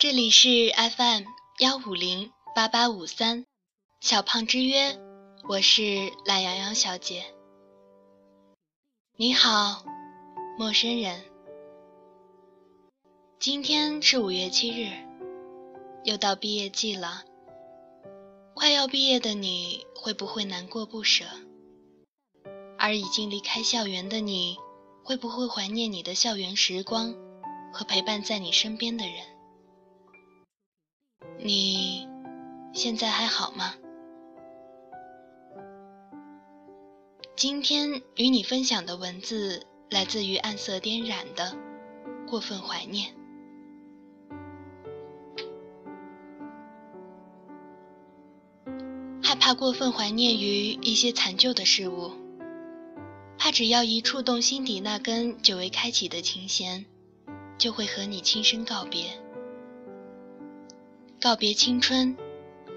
这里是 FM 幺五零八八五三，小胖之约，我是懒羊羊小姐。你好，陌生人。今天是五月七日，又到毕业季了。快要毕业的你会不会难过不舍？而已经离开校园的你，会不会怀念你的校园时光和陪伴在你身边的人？你现在还好吗？今天与你分享的文字来自于暗色颠染的《过分怀念》。害怕过分怀念于一些残旧的事物，怕只要一触动心底那根久未开启的琴弦，就会和你轻声告别。告别青春，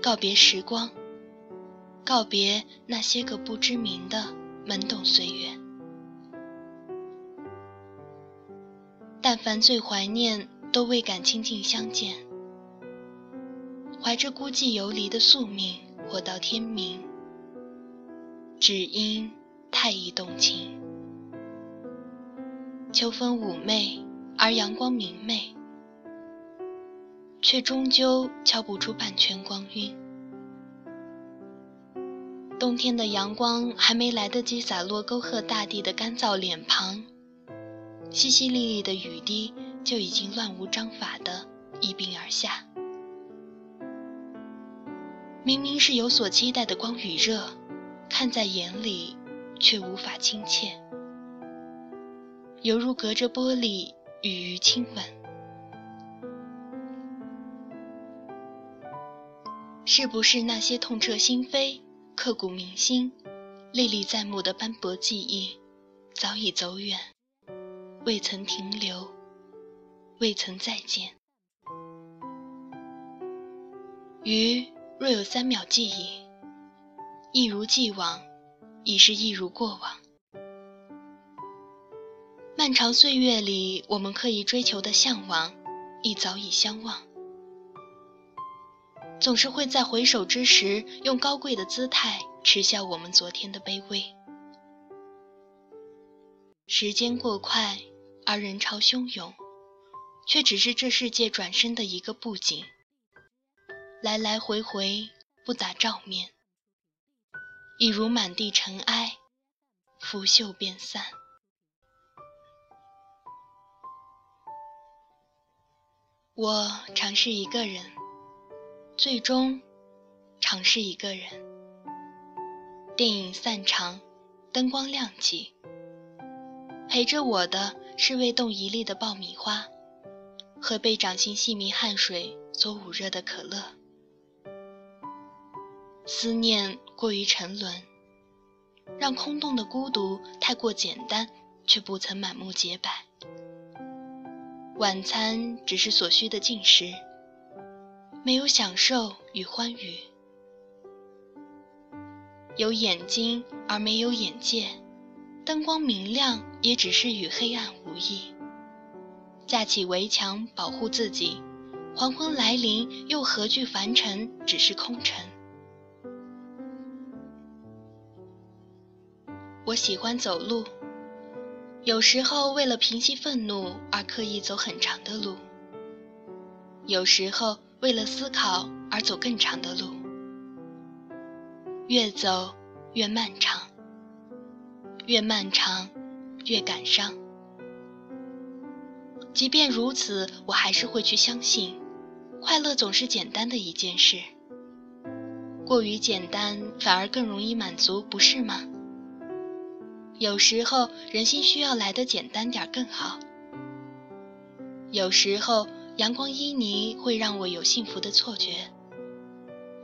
告别时光，告别那些个不知名的懵懂岁月。但凡最怀念，都未敢亲近相见，怀着孤寂游离的宿命，活到天明，只因太易动情。秋风妩媚，而阳光明媚。却终究敲不出半圈光晕。冬天的阳光还没来得及洒落沟壑大地的干燥脸庞，淅淅沥沥的雨滴就已经乱无章法的一并而下。明明是有所期待的光与热，看在眼里却无法亲切，犹如隔着玻璃与鱼亲吻。是不是那些痛彻心扉、刻骨铭心、历历在目的斑驳记忆，早已走远，未曾停留，未曾再见？鱼若有三秒记忆，一如既往，已是一如过往。漫长岁月里，我们刻意追求的向往，亦早已相忘。总是会在回首之时，用高贵的姿态耻笑我们昨天的卑微。时间过快，而人潮汹涌，却只是这世界转身的一个布景。来来回回，不打照面，一如满地尘埃，拂袖便散。我尝试一个人。最终，尝试一个人。电影散场，灯光亮起，陪着我的是未动一粒的爆米花，和被掌心细密汗水所捂热的可乐。思念过于沉沦，让空洞的孤独太过简单，却不曾满目洁白。晚餐只是所需的进食。没有享受与欢愉，有眼睛而没有眼界，灯光明亮也只是与黑暗无异。架起围墙保护自己，黄昏来临又何惧凡尘只是空尘？我喜欢走路，有时候为了平息愤怒而刻意走很长的路，有时候。为了思考而走更长的路，越走越漫长，越漫长越感伤。即便如此，我还是会去相信，快乐总是简单的一件事。过于简单反而更容易满足，不是吗？有时候人心需要来的简单点更好。有时候。阳光旖旎会让我有幸福的错觉。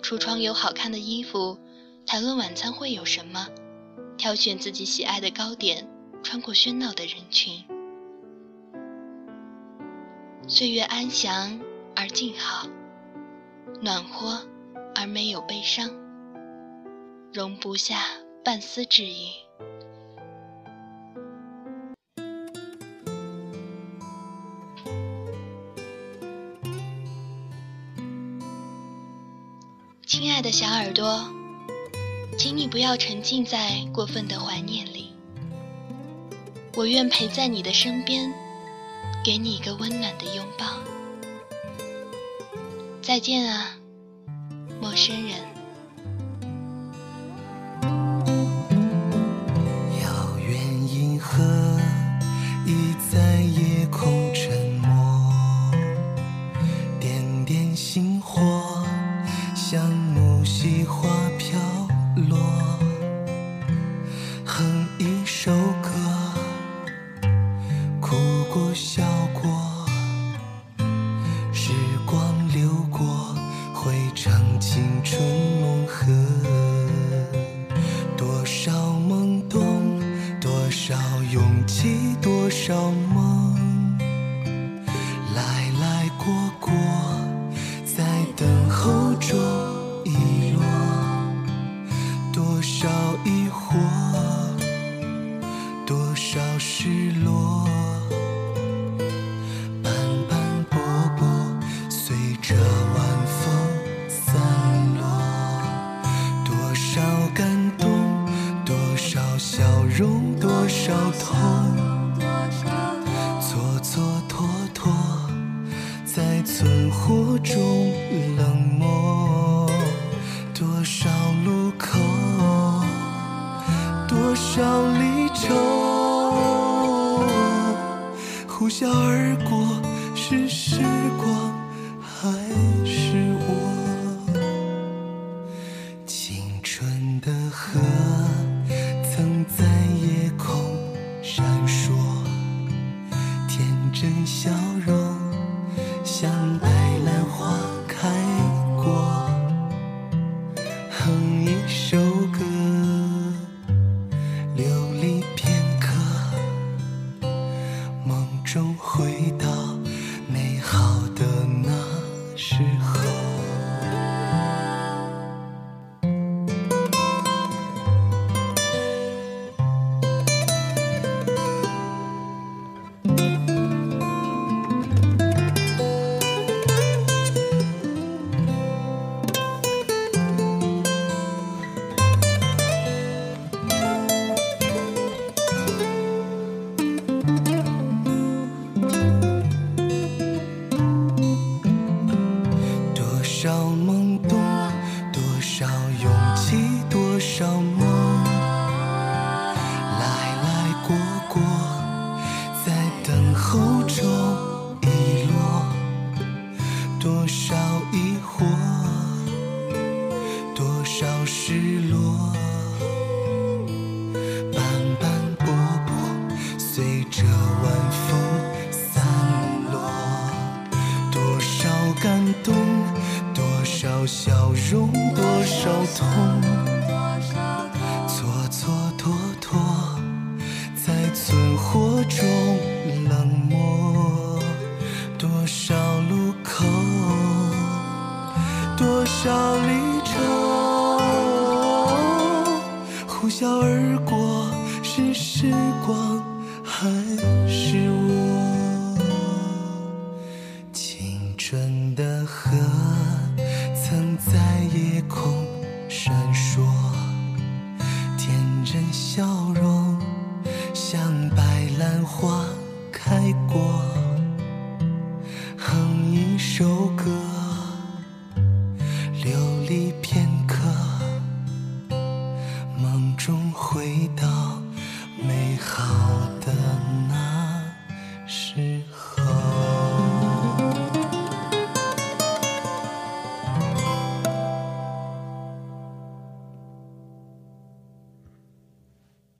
橱窗有好看的衣服，谈论晚餐会有什么，挑选自己喜爱的糕点，穿过喧闹的人群。岁月安详而静好，暖和而没有悲伤，容不下半丝质疑。亲爱的小耳朵，请你不要沉浸在过分的怀念里。我愿陪在你的身边，给你一个温暖的拥抱。再见啊，陌生人。遥远银河已在夜空春梦和。多少懵懂，多少勇气，多少梦，来来过过，在等候中遗落。多少疑惑，容，多少痛，蹉蹉跎跎，在存活中冷漠。多少路口，多少离愁，呼啸而过，是时相爱。容，多少痛，蹉蹉跎跎，在存活中冷漠。多少路口，多少离愁，呼啸而过，是时光夜空闪烁，天真笑容像白兰花开过，哼一首歌，流离片刻，梦中回到美好。